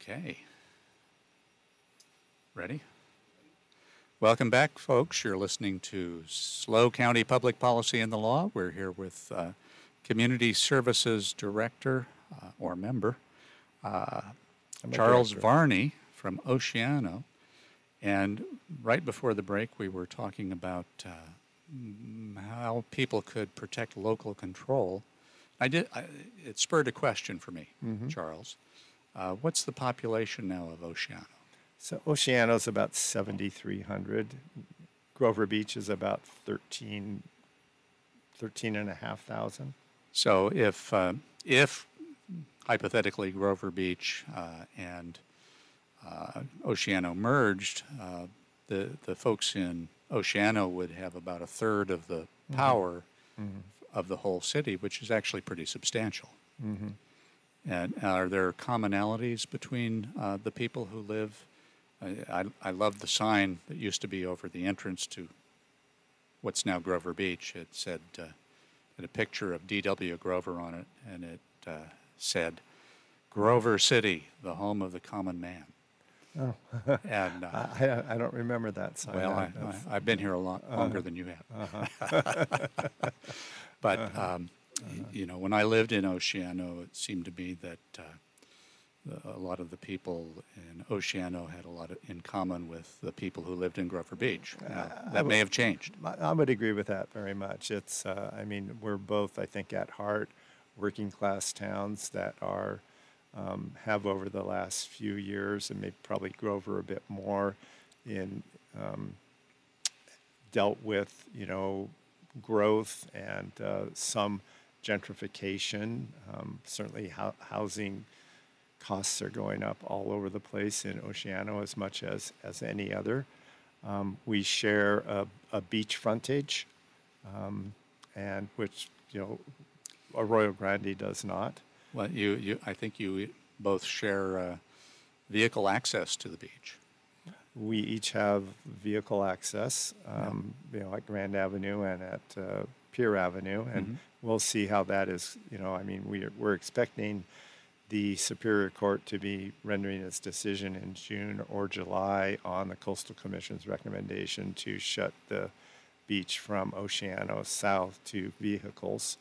Okay. Ready? Welcome back, folks. You're listening to SLO County Public Policy and the Law. We're here with uh, Community Services Director uh, or member uh, Charles director. Varni from Oceano. And right before the break, we were talking about uh, how people could protect local control. I did. I, it spurred a question for me, Mm-hmm. Charles. Uh, what's the population now of Oceano? So Oceano is about 7,300. Grover Beach is about 13, 13 and a half thousand. So if uh, if hypothetically Grover Beach uh, and uh, Oceano merged, uh, the the folks in Oceano would have about a third of the power of the whole city, which is actually pretty substantial. And are there commonalities between uh, the people who live? I, I, I love the sign that used to be over the entrance to what's now Grover Beach. It said, uh, had a picture of D.W. Grover on it, and it uh, said, Grover City, the home of the common man. Oh. and uh, I, I- don't remember that sign. well, I, I, I've been here a lot longer than you have. but um, y- you know, when I lived in Oceano, it seemed to me that uh, a lot of the people in Oceano had a lot of, in common with the people who lived in Grover Beach. Now, that may have changed. I I would agree with that very much. It's, uh, I mean, we're both, I think, at heart, working class towns that are, um, have over the last few years, and maybe probably Grover a bit more, in um, dealt with, you know, growth and uh, some gentrification. Um, certainly, hou- housing costs are going up all over the place in Oceano as much as, as any other. Um, we share a, a beach frontage, um, and which you know, Arroyo Grande does not. Well, you, you, I think you both share uh, vehicle access to the beach. We each have vehicle access, um, you know, at Grand Avenue and at uh, Pier Avenue, and we'll see how that is. You know, I mean, we are, we're expecting the Superior Court to be rendering its decision in June or July on the Coastal Commission's recommendation to shut the beach from Oceano south to vehicles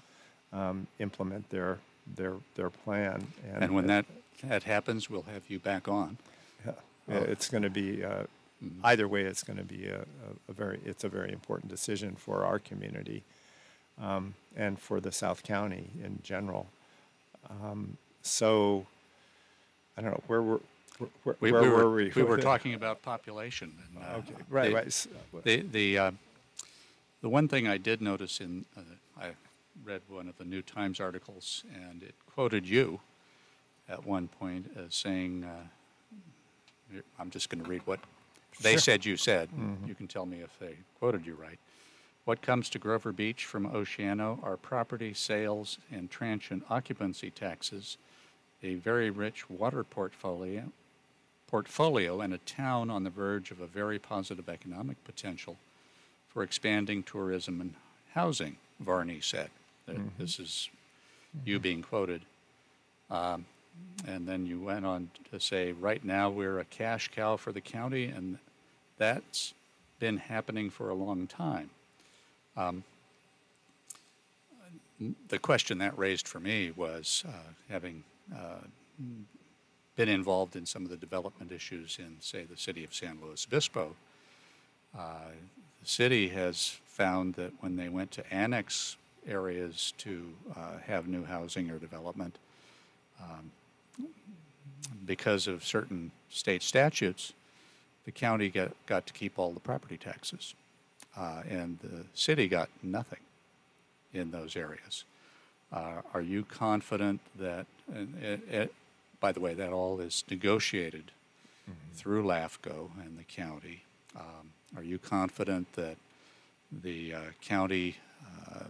um, implement their their their plan. And when that, that happens, we'll have you back on. yeah, it's going to be uh, either way. It's going to be a, a, a very it's a very important decision for our community um, and for the South County in general. Um, so I don't know where were where, We, where we were were, we? we were talking about population. And, uh, Okay, right, the- right. The the uh, the one thing I did notice in uh, I read one of the New Times articles and it quoted you at one point as saying, uh, I'm just going to read what they Sure. said you said. You can tell me if they quoted you right. What comes to Grover Beach from Oceano are property sales and transient occupancy taxes, a very rich water portfolio, portfolio and a town on the verge of a very positive economic potential for expanding tourism and housing, Varni said. That This is you being quoted. Um, and then you went on to say, right now we're a cash cow for the county, and that's been happening for a long time. Um, the question that raised for me was uh, having uh, been involved in some of the development issues in, say, the city of San Luis Obispo. Uh, the city has found that when they went to annex areas to uh, have new housing or development, um, because of certain state statutes, the county got, got to keep all the property taxes, uh, and the city got nothing in those areas. Uh, are you confident that, and it, it, by the way, that all is negotiated through LAFCO and the county? Um, are you confident that the uh, county uh,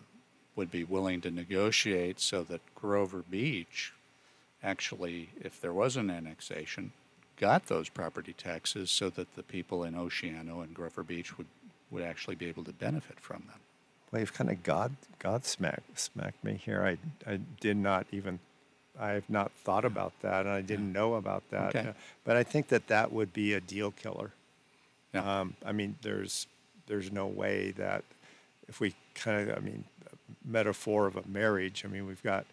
would be willing to negotiate so that Grover Beach actually, if there was an annexation, got those property taxes so that the people in Oceano and Grover Beach would, would actually be able to benefit from them? Well, you've kind of God God smacked smacked me here. I I did not even I have not thought about that, and I didn't know about that. Okay. But I think that that would be a deal killer. Yeah. Um, I mean, there's there's no way that if we kind of, I mean, metaphor of a marriage. I mean, we've got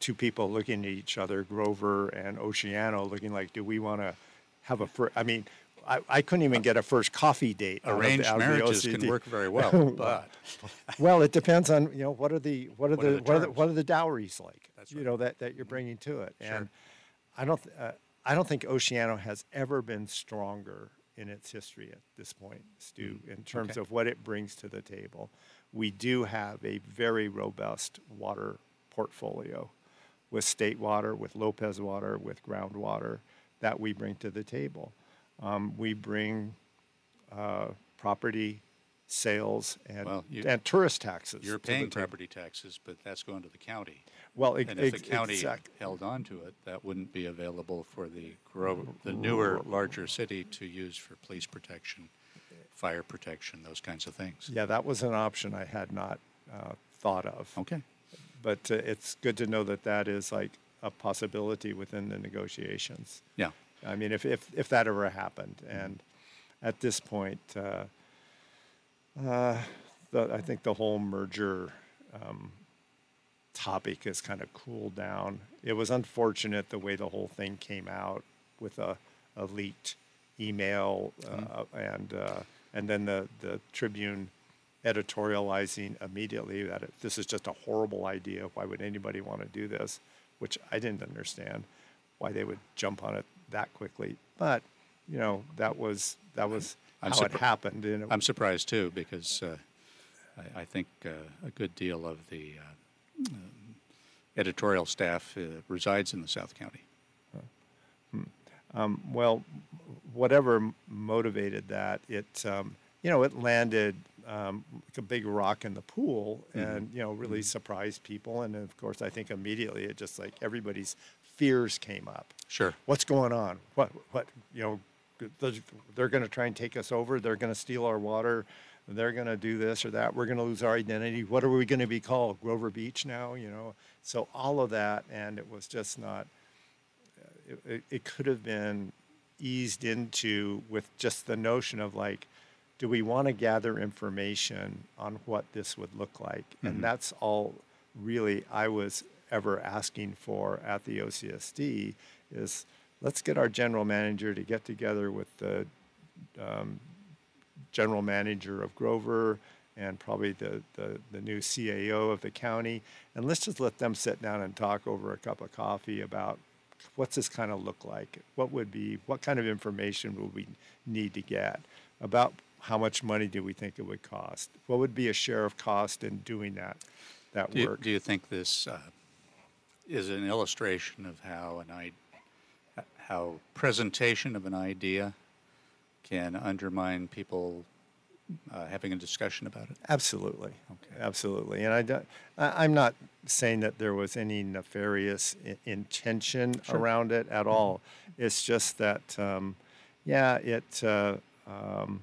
two people looking at each other, Grover and Oceano, looking like, do we want to have a first? I mean, I, I couldn't even get a first coffee date. the- Arranged the marriages can work very well, but Well, it depends on you know what are the what are What are the, the what, are the what are the dowries like? That's You know that that you're bringing to it, Sure. and I don't uh, I don't think Oceano has ever been stronger in its history at this point, Stew, in terms Mm, okay. of what it brings to the table. We do have a very robust water portfolio with state water, with Lopez water, with groundwater that we bring to the table. Um, we bring uh, property sales and, Well, you- and tourist taxes. you're paying table. property taxes, but that's going to the county. Well, ex- And if the county exact- held on to it, that wouldn't be available for the Grove, the newer, larger city to use for police protection, fire protection, those kinds of things. yeah, that was an option I had not uh, thought of. Okay. But uh, it's good to know that that is like a possibility within the negotiations. Yeah. I mean, if, if, if that ever happened. And at this point, uh, uh, the, I think the whole merger um, topic has kind of cooled down. It was unfortunate the way the whole thing came out with a, a leaked email uh, and, uh, and then the, the Tribune editorializing immediately that it, this is just a horrible idea. Why would anybody want to do this? Which I didn't understand why they would jump on it that quickly. But you know that was that was I'm how it happened. And it, I'm surprised too, because uh, I, I think uh, a good deal of the uh, um, editorial staff uh, resides in the South County. well, whatever motivated that, it um, you know it landed um, like a big rock in the pool, and you know really surprised people. And of course, I think immediately it just like everybody's fears came up. Sure. what's going on? What, what, you know, they're going to try and take us over. They're going to steal our water. They're going to do this or that. We're going to lose our identity. What are we going to be called? Grover Beach now, you know? So all of that, and it was just not, it, it, it could have been eased into with just the notion of like, do we want to gather information on what this would look like? And mm-hmm. that's all really I was ever asking for at the OCSD is let's get our general manager to get together with the um, general manager of Grover and probably the, the, the new CAO of the county. And let's just let them sit down and talk over a cup of coffee about what's this kind of look like? What would be, what kind of information would we need to get? About how much money do we think it would cost? What would be a share of cost in doing that, that Do you, work? do you think this uh, is an illustration of how an I, how presentation of an idea can undermine people uh, having a discussion about it? Absolutely. Okay. Absolutely. And I don't, I, I'm not saying that there was any nefarious I- intention around it at all. It's just that, um, yeah, it, uh, um,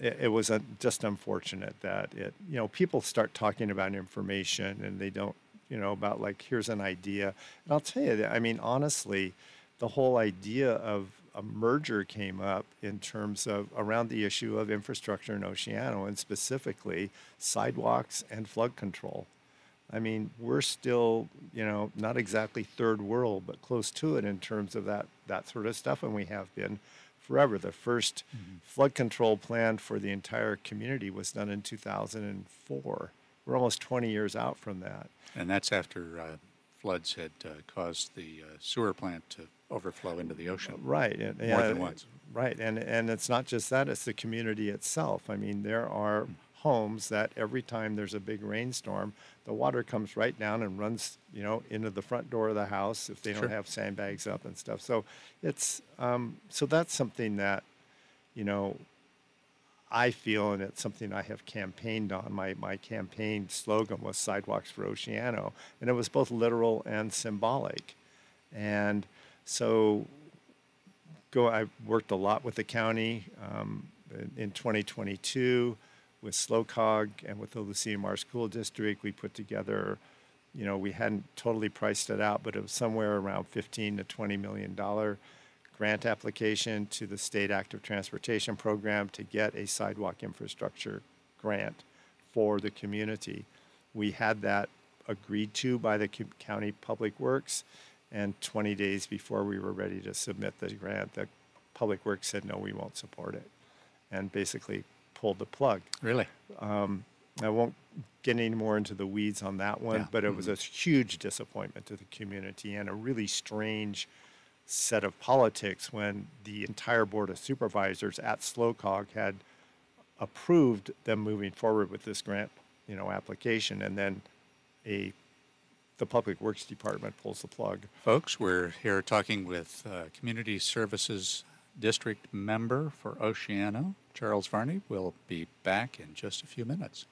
it, it was uh just unfortunate that it, you know, people start talking about information and they don't, you know, about like, here's an idea. And I'll tell you that, I mean, honestly, the whole idea of a merger came up in terms of around the issue of infrastructure in Oceano and specifically sidewalks and flood control. I mean, we're still, you know, not exactly third world, but close to it in terms of that that sort of stuff, and we have been forever. The 1st flood control plan for the entire community was done in 2004. We're almost 20 years out from that. And that's after uh, floods had uh, caused the uh, sewer plant to overflow into the ocean. Uh, right. And, More uh, than once. Right. And and it's not just that, it's the community itself. I mean, there are hmm. homes that every time there's a big rainstorm, the water comes right down and runs, you know, into the front door of the house if they Sure. don't have sandbags up and stuff. So it's um, so that's something that, you know, I feel, and it's something I have campaigned on. My, my campaign slogan was Sidewalks for Oceano, and it was both literal and symbolic. And so go, I worked a lot with the county um, in, in 2022 with SLOCOG and with the Mar School District. We put together you know, we hadn't totally priced it out, but it was somewhere around 15 to 20 million dollar grant application to the state active transportation program to get a sidewalk infrastructure grant for the community. We had that agreed to by the county public works, and 20 days before we were ready to submit the grant, the public works said no, we won't support it, and basically pulled the plug. Really? Um, I won't get any more into the weeds on that one, Yeah. but it was mm-hmm. a huge disappointment to the community and a really strange set of politics when the entire board of supervisors at SLOCOG had approved them moving forward with this grant, you know, application, and then a the public works department pulls the plug. Folks, we're here talking with uh, Community Services District member for Oceano, Charles Varni. We'll be back in just a few minutes.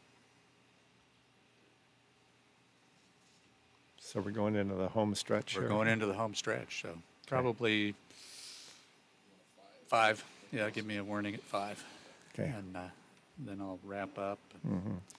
So we're going into the home stretch. We're here. going into the home stretch, so probably five. Yeah, give me a warning at five. Okay. And uh, then I'll wrap up.